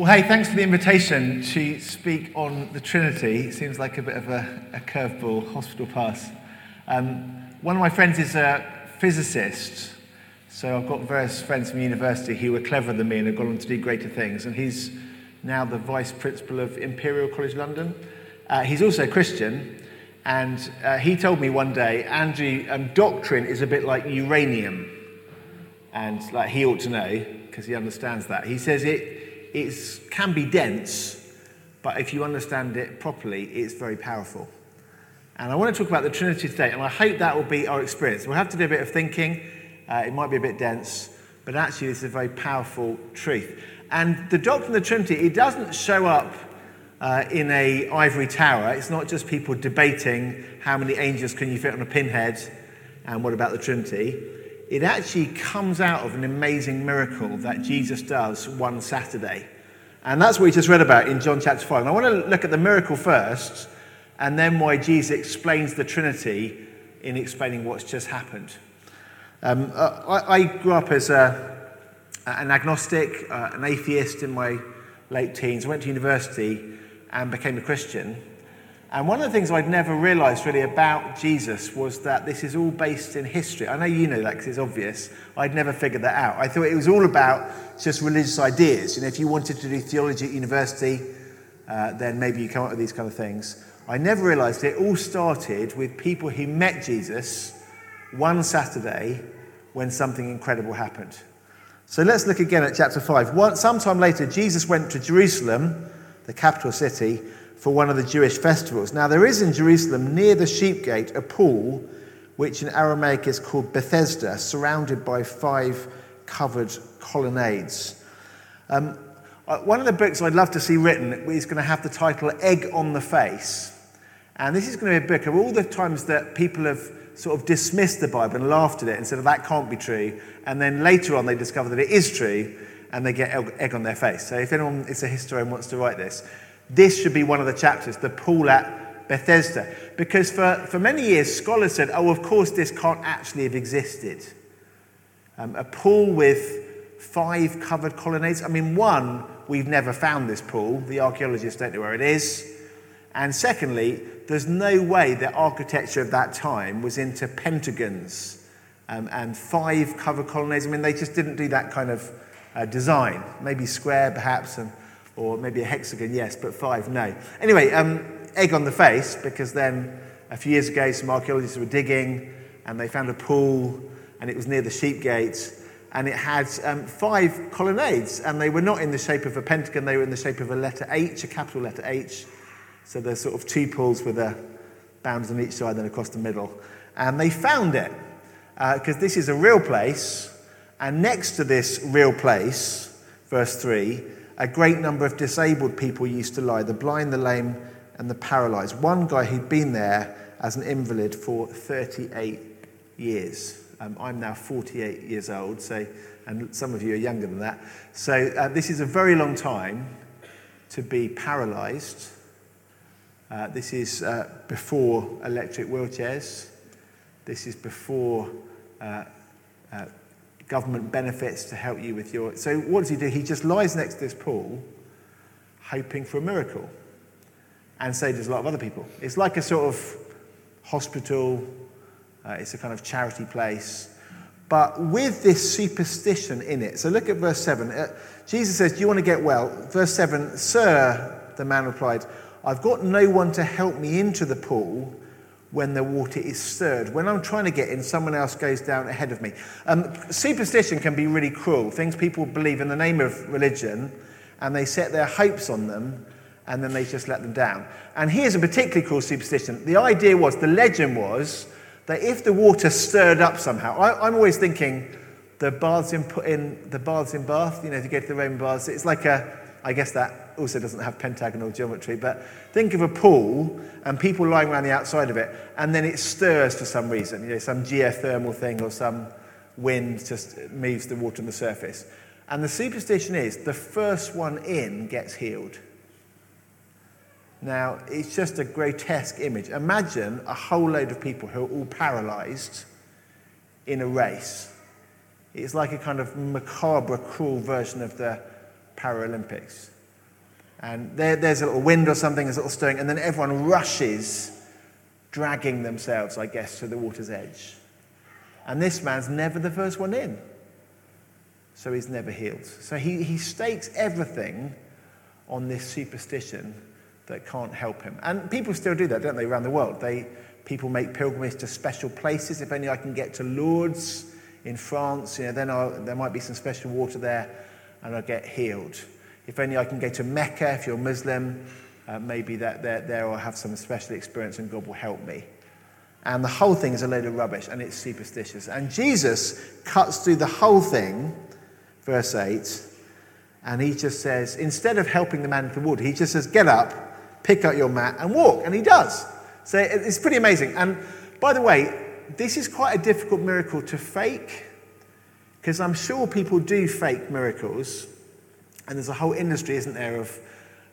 Well, hey, thanks for the invitation to speak on the Trinity. It seems like a bit of a, a curveball, hospital pass. Um, one of my friends is a physicist, so I've got various friends from university who were cleverer than me and have gone on to do greater things, and he's now the vice principal of Imperial College London. Uh, he's also a Christian, and uh, he told me one day, Andrew, um, doctrine is a bit like uranium, and like he ought to know because he understands that. He says it it can be dense, but if you understand it properly, it's very powerful. And I want to talk about the Trinity today, and I hope that will be our experience. We'll have to do a bit of thinking. Uh, it might be a bit dense, but actually, this is a very powerful truth. And the doctrine of the Trinity, it doesn't show up uh, in a ivory tower. It's not just people debating how many angels can you fit on a pinhead and what about the Trinity it actually comes out of an amazing miracle that Jesus does one Saturday. And that's what we just read about in John chapter 5. And I want to look at the miracle first, and then why Jesus explains the Trinity in explaining what's just happened. Um, uh, I, I, grew up as a, an agnostic, uh, an atheist in my late teens. I went to university and became a Christian. And one of the things I'd never realized really about Jesus was that this is all based in history. I know you know that because it's obvious. I'd never figured that out. I thought it was all about just religious ideas. You know, if you wanted to do theology at university, uh, then maybe you come up with these kind of things. I never realized it all started with people who met Jesus one Saturday when something incredible happened. So let's look again at chapter 5. One, sometime later, Jesus went to Jerusalem, the capital city for one of the Jewish festivals. Now, there is in Jerusalem, near the sheep gate, a pool which in Aramaic is called Bethesda, surrounded by five covered colonnades. Um, uh, one of the books I'd love to see written is going to have the title Egg on the Face. And this is going to be a book of all the times that people have sort of dismissed the Bible and laughed at it and said, oh, that can't be true. And then later on, they discover that it is true and they get egg on their face. So if anyone is a historian wants to write this, this should be one of the chapters, the pool at Bethesda. Because for, for many years, scholars said, oh, of course, this can't actually have existed. Um, a pool with five covered colonnades. I mean, one, we've never found this pool. The archaeologists don't know where it is. And secondly, there's no way the architecture of that time was into pentagons um, and five covered colonnades. I mean, they just didn't do that kind of uh, design. Maybe square, perhaps, and or maybe a hexagon, yes, but five, no. Anyway, um, egg on the face, because then a few years ago, some archaeologists were digging and they found a pool and it was near the sheep gate and it had um, five colonnades and they were not in the shape of a pentagon, they were in the shape of a letter H, a capital letter H. So there's sort of two pools with a bounds on each side and across the middle. And they found it because uh, this is a real place and next to this real place, verse 3, a great number of disabled people used to lie the blind, the lame, and the paralyzed. One guy who'd been there as an invalid for 38 years. Um, I'm now 48 years old, so, and some of you are younger than that. So, uh, this is a very long time to be paralyzed. Uh, this is uh, before electric wheelchairs. This is before uh, uh, government benefits to help you with your. So, what does he do? He just lies next to this pool, hoping for a miracle. And so does a lot of other people. It's like a sort of hospital, uh, it's a kind of charity place, but with this superstition in it. So, look at verse 7. Uh, Jesus says, Do you want to get well? Verse 7 Sir, the man replied, I've got no one to help me into the pool when the water is stirred. When I'm trying to get in, someone else goes down ahead of me. Um, superstition can be really cruel. Things people believe in the name of religion, and they set their hopes on them, and then they just let them down. And here's a particularly cruel superstition. The idea was, the legend was, that if the water stirred up somehow, I, am always thinking the baths in, in the baths in Bath. You know, if you go to the Roman baths, it's like a I guess that also doesn't have pentagonal geometry, but think of a pool and people lying around the outside of it, and then it stirs for some reason, you know, some geothermal thing or some wind just moves the water on the surface. And the superstition is the first one in gets healed. Now, it's just a grotesque image. Imagine a whole load of people who are all paralyzed in a race. It's like a kind of macabre, cruel version of the Paralympics. And there, there's a little wind or something, there's a little stirring, and then everyone rushes, dragging themselves, I guess, to the water's edge. And this man's never the first one in. So he's never healed. So he, he stakes everything on this superstition that can't help him. And people still do that, don't they, around the world? They, people make pilgrimage to special places. If only I can get to Lourdes in France, you know, then I'll, there might be some special water there and I'll get healed. If only I can go to Mecca, if you're Muslim, uh, maybe that there, there I'll have some special experience and God will help me. And the whole thing is a load of rubbish and it's superstitious. And Jesus cuts through the whole thing, verse 8, and he just says, instead of helping the man into the water, he just says, Get up, pick up your mat, and walk. And he does. So it's pretty amazing. And by the way, this is quite a difficult miracle to fake because I'm sure people do fake miracles. And there's a whole industry, isn't there, of,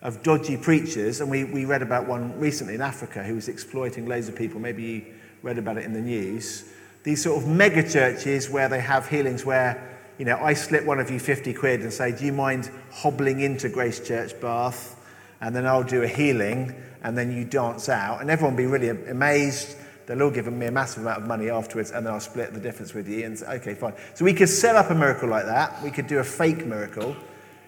of dodgy preachers. And we, we read about one recently in Africa who was exploiting loads of people. Maybe you read about it in the news. These sort of mega churches where they have healings where, you know, I slip one of you 50 quid and say, Do you mind hobbling into Grace Church Bath? And then I'll do a healing and then you dance out. And everyone will be really amazed. They'll all give me a massive amount of money afterwards, and then I'll split the difference with you. And say, okay, fine. So we could set up a miracle like that. We could do a fake miracle.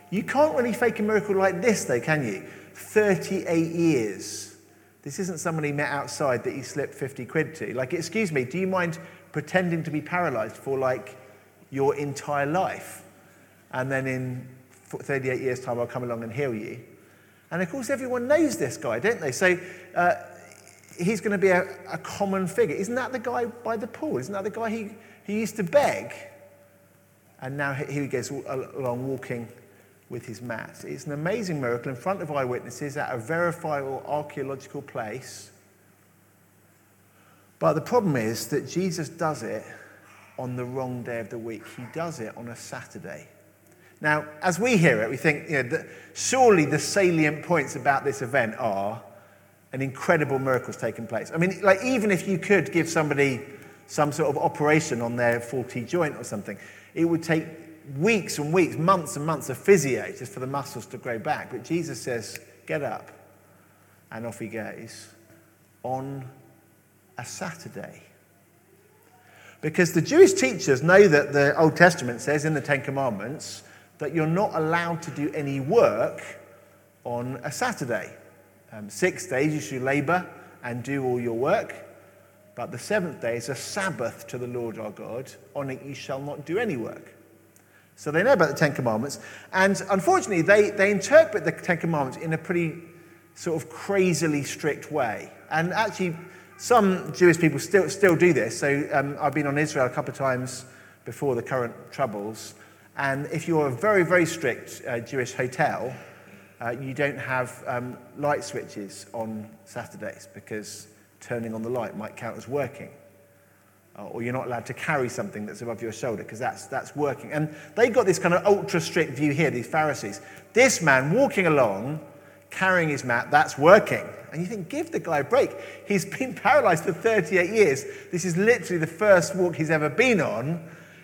You can't really fake a miracle like this, though, can you? 38 years. This isn't somebody met outside that you slipped 50 quid to. Like, excuse me, do you mind pretending to be paralyzed for like your entire life? And then in 38 years' time, I'll come along and heal you. And of course, everyone knows this guy, don't they? So uh, he's going to be a, a, common figure. Isn't that the guy by the pool? Isn't that the guy he, who used to beg? And now here he goes along walking with his mat. It's an amazing miracle in front of eyewitnesses at a verifiable archaeological place. But the problem is that Jesus does it on the wrong day of the week. He does it on a Saturday. Now, as we hear it, we think, you know, that surely the salient points about this event are an incredible miracle's taken place. I mean, like, even if you could give somebody some sort of operation on their faulty joint or something, it would take weeks and weeks, months and months of physio just for the muscles to grow back. But Jesus says, get up. And off he goes on a Saturday. Because the Jewish teachers know that the Old Testament says in the Ten Commandments that you're not allowed to do any work on a Saturday. Um, six days you should labor and do all your work, but the seventh day is a Sabbath to the Lord our God. On it you shall not do any work. So they know about the Ten Commandments, and unfortunately, they, they interpret the Ten Commandments in a pretty sort of crazily strict way. And actually, some Jewish people still, still do this. So um, I've been on Israel a couple of times before the current troubles, and if you're a very, very strict uh, Jewish hotel, uh, you don't have um, light switches on Saturdays because turning on the light might count as working. Or you're not allowed to carry something that's above your shoulder because that's, that's working. And they got this kind of ultra strict view here, these Pharisees. This man walking along, carrying his mat, that's working. And you think, give the guy a break. He's been paralyzed for 38 years. This is literally the first walk he's ever been on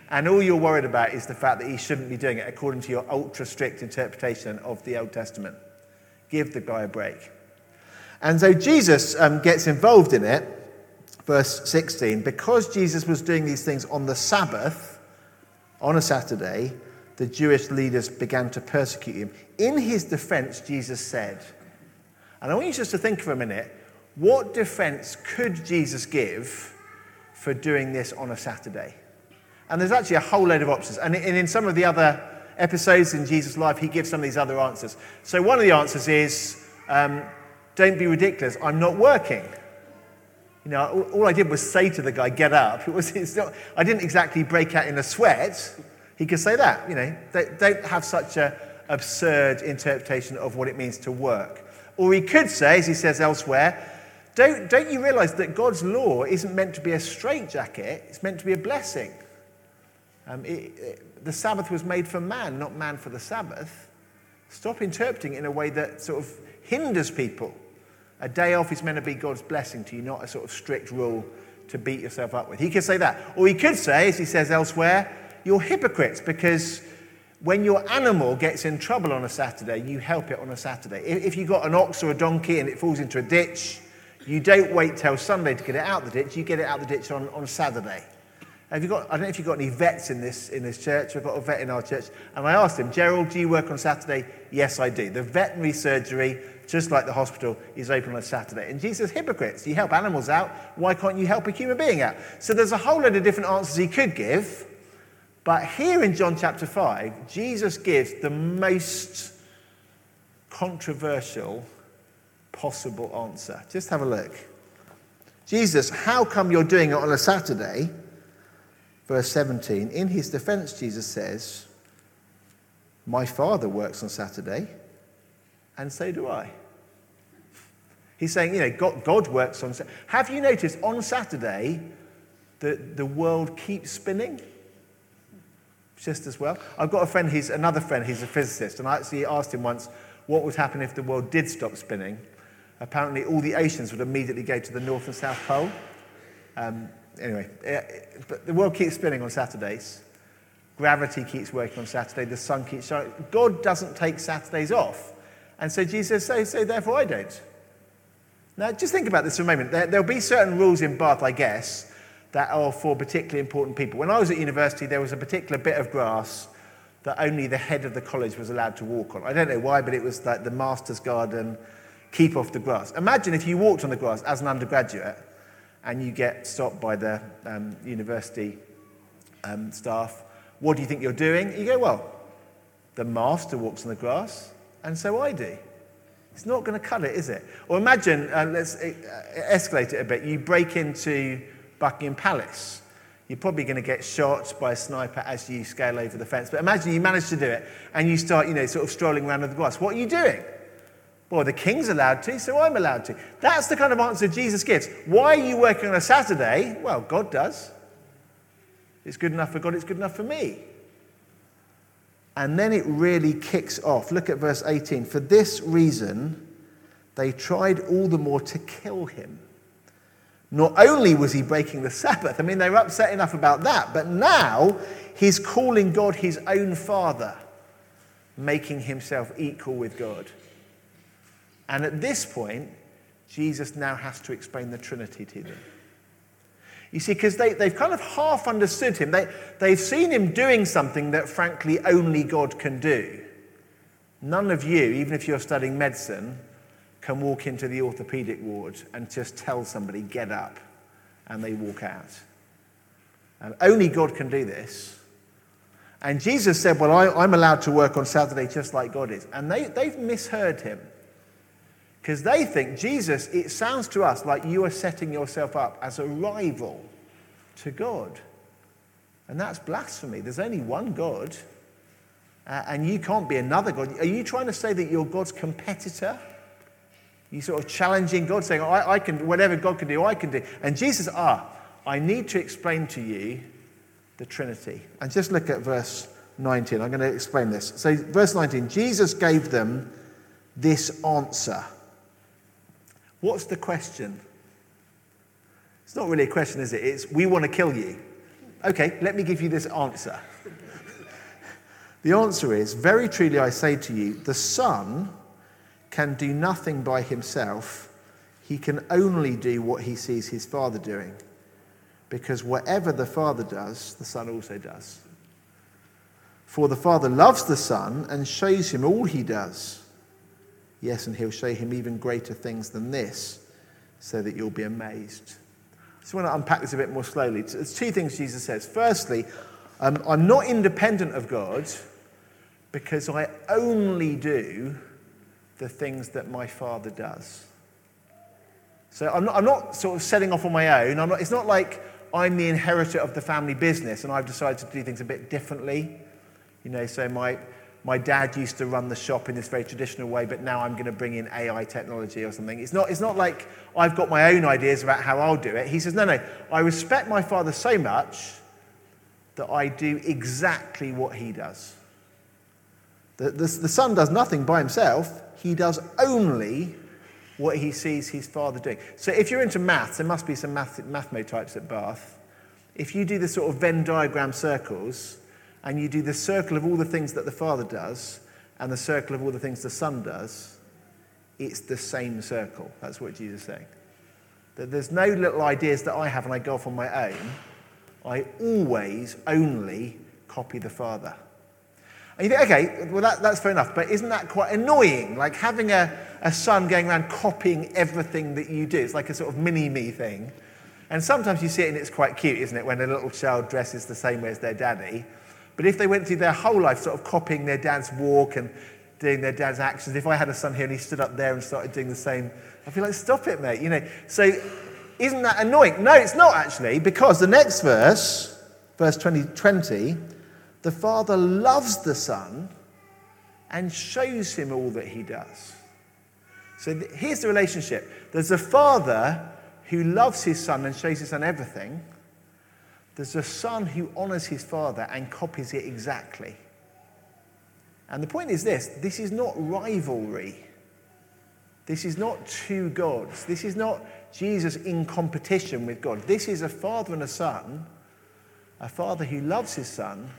and all you're worried about is the fact that he shouldn't be doing it according to your ultra strict interpretation of the Old Testament. Give the guy a break. And so Jesus um, gets involved in it, verse 16. Because Jesus was doing these things on the Sabbath, on a Saturday, the Jewish leaders began to persecute him. In his defense, Jesus said, and I want you just to think for a minute what defense could Jesus give for doing this on a Saturday? And there's actually a whole load of options. And in some of the other episodes in Jesus' life, he gives some of these other answers. So one of the answers is um, don't be ridiculous, I'm not working. You know, all I did was say to the guy, get up. It was, it's not, I didn't exactly break out in a sweat. He could say that, you know, don't have such an absurd interpretation of what it means to work. Or he could say, as he says elsewhere, don't, don't you realize that God's law isn't meant to be a straitjacket, it's meant to be a blessing? Um, it, it, the Sabbath was made for man, not man for the Sabbath. Stop interpreting it in a way that sort of hinders people. A day off is meant to be God's blessing to you, not a sort of strict rule to beat yourself up with. He could say that. Or he could say, as he says elsewhere, you're hypocrites because when your animal gets in trouble on a Saturday, you help it on a Saturday. If you've got an ox or a donkey and it falls into a ditch, you don't wait till Sunday to get it out the ditch, you get it out the ditch on, on Saturday. Have you got, I don't know if you've got any vets in this, in this church. We've got a vet in our church. And I asked him, Gerald, do you work on Saturday? Yes, I do. The veterinary surgery, just like the hospital, is open on a Saturday. And Jesus, hypocrites, you help animals out. Why can't you help a human being out? So there's a whole load of different answers he could give. But here in John chapter 5, Jesus gives the most controversial possible answer. Just have a look. Jesus, how come you're doing it on a Saturday? Verse 17. In his defense, Jesus says, My Father works on Saturday, and so do I. He's saying, you know, God, God works on. Have you noticed on Saturday that the world keeps spinning? just as well. I've got a friend, he's another friend, he's a physicist, and I actually asked him once what would happen if the world did stop spinning. Apparently, all the oceans would immediately go to the North and South Pole. Um, anyway, uh, but the world keeps spinning on Saturdays. Gravity keeps working on Saturday. The sun keeps shining. God doesn't take Saturdays off. And so Jesus says, so, therefore I don't. Now, just think about this for a moment. There, there'll be certain rules in Bath, I guess, that are for particularly important people. When I was at university, there was a particular bit of grass that only the head of the college was allowed to walk on. I don't know why, but it was like the master's garden, keep off the grass. Imagine if you walked on the grass as an undergraduate and you get stopped by the um, university um, staff. What do you think you're doing? You go, well, the master walks on the grass, and so I do. It's not going to cut it, is it? Or imagine, uh, let's uh, escalate it a bit. You break into Buckingham Palace. You're probably going to get shot by a sniper as you scale over the fence. But imagine you manage to do it and you start, you know, sort of strolling around with the grass. What are you doing? Well, the king's allowed to, so I'm allowed to. That's the kind of answer Jesus gives. Why are you working on a Saturday? Well, God does. It's good enough for God, it's good enough for me. And then it really kicks off. Look at verse 18. For this reason, they tried all the more to kill him. Not only was he breaking the Sabbath, I mean, they were upset enough about that, but now he's calling God his own Father, making himself equal with God. And at this point, Jesus now has to explain the Trinity to them. You see, because they, they've kind of half understood him. They, they've seen him doing something that, frankly, only God can do. None of you, even if you're studying medicine, can walk into the orthopedic ward and just tell somebody, get up, and they walk out. And only God can do this. And Jesus said, Well, I, am allowed to work on Saturday just like God is. And they, they've misheard him. Because they think, Jesus, it sounds to us like you are setting yourself up as a rival to God. And that's blasphemy. There's only one God, uh, and you can't be another God. Are you trying to say that you're God's competitor? You sort of challenging God, saying, I, I can, whatever God can do, I can do. And Jesus, ah, I need to explain to you the Trinity. And just look at verse 19. I'm going to explain this. So, verse 19 Jesus gave them this answer. What's the question? It's not really a question, is it? It's, we want to kill you. Okay, let me give you this answer. the answer is, very truly I say to you, the Son can do nothing by himself. He can only do what he sees his Father doing. Because whatever the Father does, the Son also does. For the Father loves the Son and shows him all he does. Yes, and he'll show him even greater things than this, so that you'll be amazed. So I want to unpack this a bit more slowly. There's two things Jesus says. Firstly, um, I'm not independent of God because I only do the things that my father does. So I'm not, I'm not sort of setting off on my own. Not, it's not like I'm the inheritor of the family business and I've decided to do things a bit differently. You know, so my, my dad used to run the shop in this very traditional way, but now I'm going to bring in AI technology or something. It's not, it's not like I've got my own ideas about how I'll do it. He says, no, no, I respect my father so much that I do exactly what he does. The, the, the son does nothing by himself, he does only what he sees his father doing. So if you're into maths, there must be some math, mathmo types at Bath. If you do the sort of Venn diagram circles, and you do the circle of all the things that the Father does and the circle of all the things the Son does, it's the same circle. That's what Jesus is saying. That there's no little ideas that I have and I go off on my own. I always only copy the Father. And you think, okay, well, that, that's fair enough, but isn't that quite annoying? Like having a, a son going around copying everything that you do. It's like a sort of mini me thing. And sometimes you see it and it's quite cute, isn't it, when a little child dresses the same way as their daddy. But if they went through their whole life sort of copying their dad's walk and doing their dad's actions, if I had a son here and he stood up there and started doing the same, I'd be like, stop it, mate. You know, so isn't that annoying? No, it's not actually, because the next verse, verse 20, 20 the Father loves the Son and shows him all that he does. So here's the relationship there's a Father who loves his Son and shows his Son everything. There's a son who honors his father and copies it exactly. And the point is this this is not rivalry. This is not two gods. This is not Jesus in competition with God. This is a father and a son, a father who loves his son,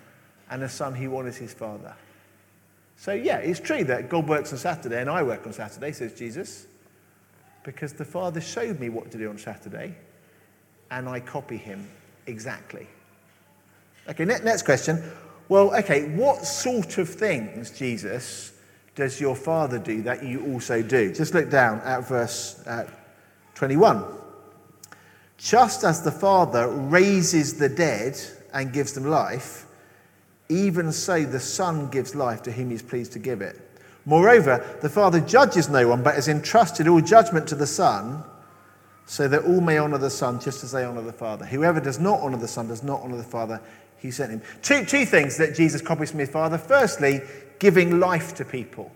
and a son who honors his father. So, yeah, it's true that God works on Saturday and I work on Saturday, says Jesus, because the Father showed me what to do on Saturday, and I copy him exactly. Okay, next question. Well, okay, what sort of things, Jesus, does your Father do that you also do? Just look down at verse uh, 21. Just as the Father raises the dead and gives them life, even so the Son gives life to whom he is pleased to give it. Moreover, the Father judges no one, but has entrusted all judgment to the Son so that all may honor the Son just as they honor the Father. Whoever does not honor the Son does not honor the Father He sent him. Two, two things that Jesus copies from his Father. Firstly, giving life to people.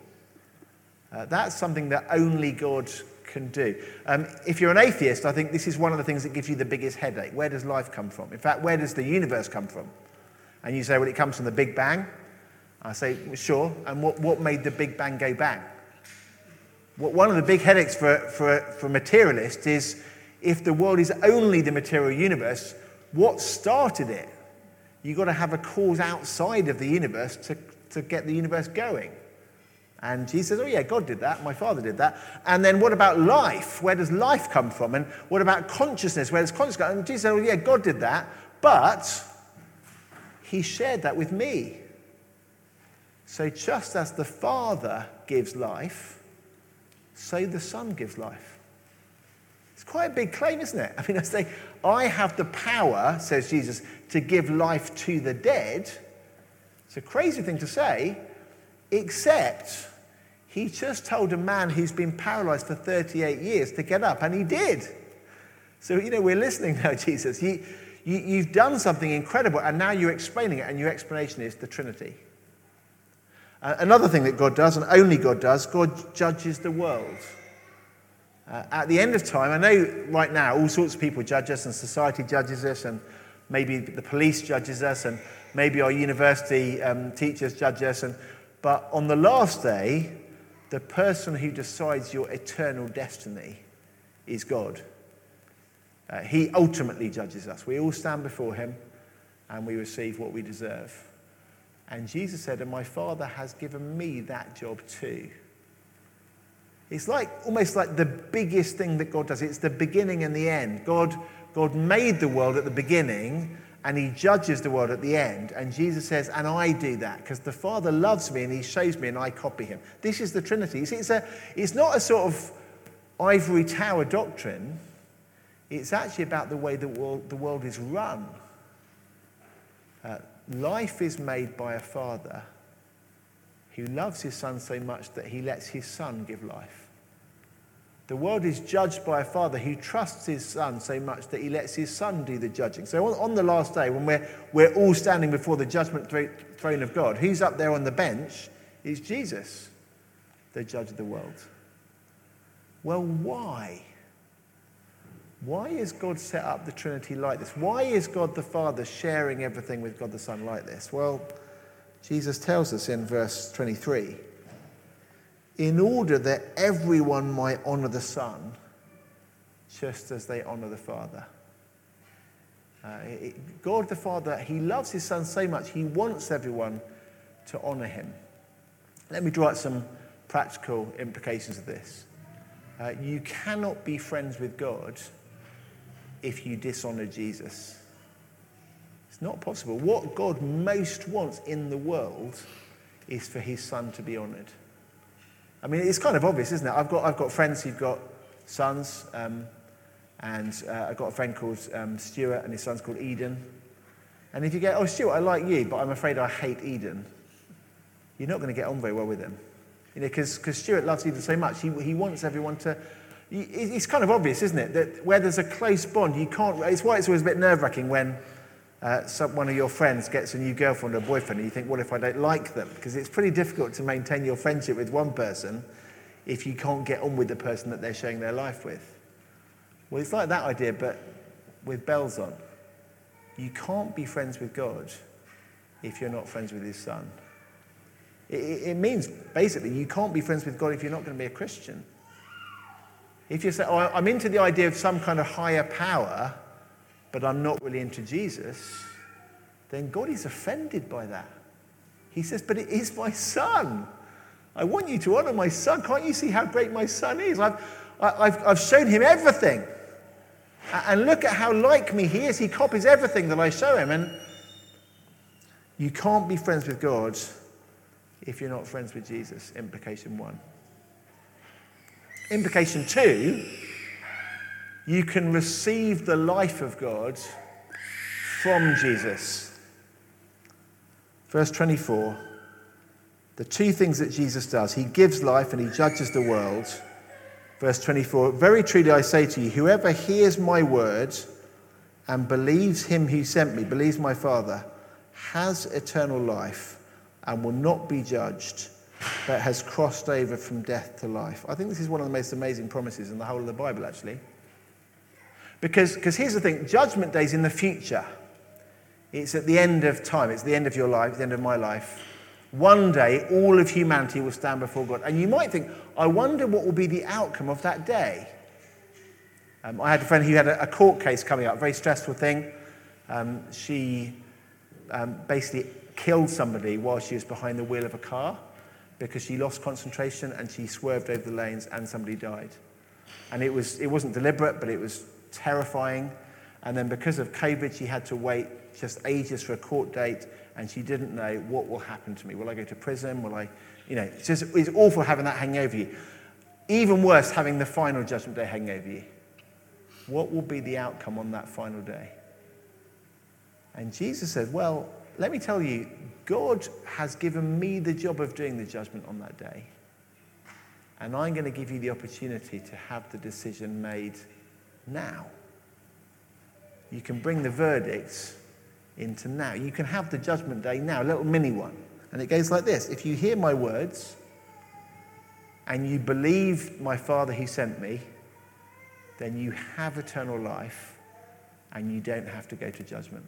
Uh, that's something that only God can do. Um, if you're an atheist, I think this is one of the things that gives you the biggest headache. Where does life come from? In fact, where does the universe come from? And you say, well, it comes from the Big Bang. I say, sure. And what, what made the Big Bang go bang? One of the big headaches for, for, for materialists is if the world is only the material universe, what started it? You've got to have a cause outside of the universe to, to get the universe going. And Jesus says, Oh, yeah, God did that. My father did that. And then what about life? Where does life come from? And what about consciousness? Where does consciousness come? from? And Jesus says, Oh, yeah, God did that. But he shared that with me. So just as the Father gives life, so the Son gives life. It's quite a big claim, isn't it? I mean, I say, I have the power, says Jesus, to give life to the dead. It's a crazy thing to say, except he just told a man who's been paralyzed for 38 years to get up, and he did. So, you know, we're listening now, Jesus. You, you, you've done something incredible, and now you're explaining it, and your explanation is the Trinity. Uh, another thing that God does, and only God does, God judges the world. Uh, at the end of time, I know right now all sorts of people judge us, and society judges us, and maybe the police judges us, and maybe our university um, teachers judge us. And, but on the last day, the person who decides your eternal destiny is God. Uh, he ultimately judges us. We all stand before him and we receive what we deserve. And Jesus said, And my Father has given me that job too. It's like almost like the biggest thing that God does. It's the beginning and the end. God, God made the world at the beginning and he judges the world at the end. And Jesus says, and I do that because the Father loves me and he shows me and I copy him. This is the Trinity. See, it's, a, it's not a sort of ivory tower doctrine, it's actually about the way the world, the world is run. Uh, Life is made by a father who loves his son so much that he lets his son give life. The world is judged by a father who trusts his son so much that he lets his son do the judging. So on, on the last day, when we're, we're all standing before the judgment throne of God, who's up there on the bench? Is Jesus, the judge of the world. Well, why? Why is God set up the Trinity like this? Why is God the Father sharing everything with God the Son like this? Well, Jesus tells us in verse 23 in order that everyone might honor the Son just as they honor the Father. Uh, it, God the Father, He loves His Son so much, He wants everyone to honor Him. Let me draw out some practical implications of this. Uh, you cannot be friends with God if you dishonor Jesus. It's not possible. What God most wants in the world is for his son to be honored. I mean, it's kind of obvious, isn't it? I've got, I've got friends who've got sons, um, and uh, I've got a friend called um, Stuart, and his son's called Eden. And if you get, oh, Stuart, I like you, but I'm afraid I hate Eden, you're not going to get on very well with him. You know, because Stuart loves Eden so much, he, he wants everyone to. It's kind of obvious, isn't it? That where there's a close bond, you can't. It's why it's always a bit nerve wracking when uh, some, one of your friends gets a new girlfriend or boyfriend and you think, what if I don't like them? Because it's pretty difficult to maintain your friendship with one person if you can't get on with the person that they're sharing their life with. Well, it's like that idea, but with bells on. You can't be friends with God if you're not friends with his son. It, it means basically you can't be friends with God if you're not going to be a Christian. If you say, oh, I'm into the idea of some kind of higher power, but I'm not really into Jesus, then God is offended by that. He says, But it is my son. I want you to honor my son. Can't you see how great my son is? I've, I've, I've shown him everything. And look at how like me he is. He copies everything that I show him. And you can't be friends with God if you're not friends with Jesus. Implication one. Implication two you can receive the life of God from Jesus. Verse 24 the two things that Jesus does He gives life and He judges the world. Verse 24 Very truly I say to you, whoever hears my words and believes him who sent me, believes my Father, has eternal life and will not be judged, but has crossed over from death to life. I think this is one of the most amazing promises in the whole of the Bible, actually. Because, because here's the thing judgment day is in the future. It's at the end of time, it's the end of your life, the end of my life. One day, all of humanity will stand before God. And you might think, I wonder what will be the outcome of that day. Um, I had a friend who had a, a, court case coming up, a very stressful thing. Um, she um, basically killed somebody while she was behind the wheel of a car because she lost concentration and she swerved over the lanes and somebody died. And it, was, it wasn't deliberate, but it was terrifying. And then because of COVID, she had to wait just ages for a court date, and she didn't know what will happen to me. Will I go to prison? Will I, you know, it's just it's awful having that hanging over you. Even worse, having the final judgment day hanging over you. What will be the outcome on that final day? And Jesus said, Well, let me tell you, God has given me the job of doing the judgment on that day. And I'm going to give you the opportunity to have the decision made now. You can bring the verdicts into now. You can have the judgment day now, a little mini one. And it goes like this If you hear my words and you believe my Father who sent me, then you have eternal life and you don't have to go to judgment.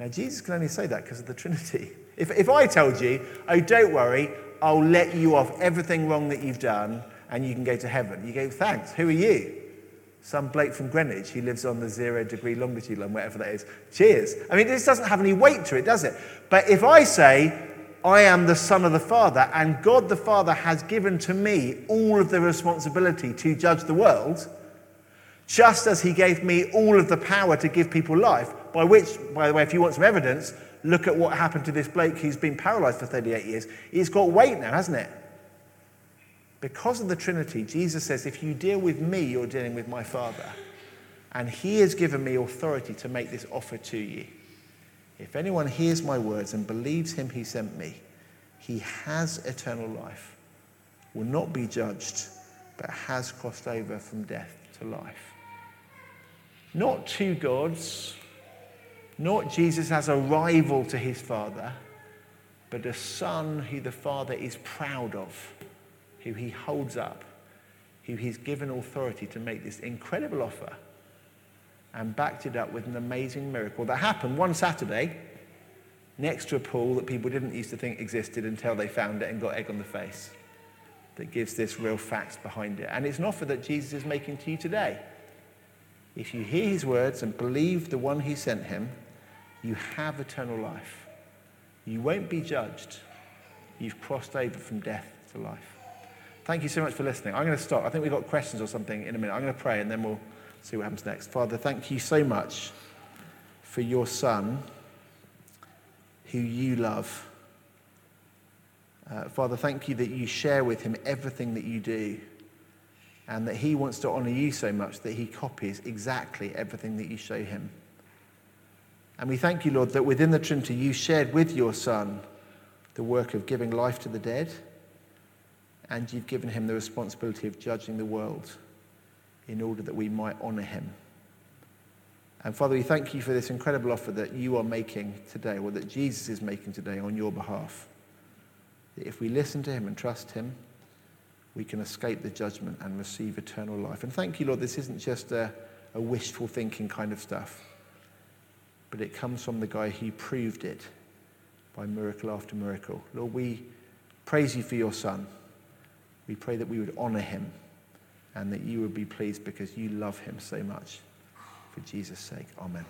Now, Jesus can only say that because of the Trinity. If, if I told you, oh, don't worry, I'll let you off everything wrong that you've done and you can go to heaven, you go, thanks, who are you? some bloke from Greenwich who lives on the zero degree longitude line, whatever that is. Cheers. I mean, this doesn't have any weight to it, does it? But if I say, I am the Son of the Father, and God the Father has given to me all of the responsibility to judge the world, just as He gave me all of the power to give people life, by which, by the way, if you want some evidence, look at what happened to this Blake who's been paralyzed for 38 years. It's got weight now, hasn't it? Because of the Trinity, Jesus says, if you deal with me, you're dealing with my Father. And he has given me authority to make this offer to you. If anyone hears my words and believes him he sent me, he has eternal life, will not be judged, but has crossed over from death to life. Not two gods, not Jesus as a rival to his Father, but a son who the Father is proud of who he holds up, who he's given authority to make this incredible offer and backed it up with an amazing miracle that happened one Saturday next to a pool that people didn't used to think existed until they found it and got egg on the face. That gives this real facts behind it. And it's an offer that Jesus is making to you today. If you hear his words and believe the one who sent him, you have eternal life. You won't be judged. You've crossed over from death to life. Thank you so much for listening. I'm going to stop. I think we've got questions or something in a minute. I'm going to pray and then we'll see what happens next. Father, thank you so much for your son who you love. Uh, Father, thank you that you share with him everything that you do and that he wants to honor you so much that he copies exactly everything that you show him. And we thank you, Lord, that within the Trinity you shared with your Son the work of giving life to the dead, and you've given him the responsibility of judging the world in order that we might honor him. And Father, we thank you for this incredible offer that you are making today, or that Jesus is making today on your behalf. That if we listen to him and trust him, we can escape the judgment and receive eternal life. And thank you, Lord, this isn't just a, a wishful thinking kind of stuff, but it comes from the guy who proved it by miracle after miracle. Lord, we praise you for your son. We pray that we would honor him and that you would be pleased because you love him so much. For Jesus' sake, amen.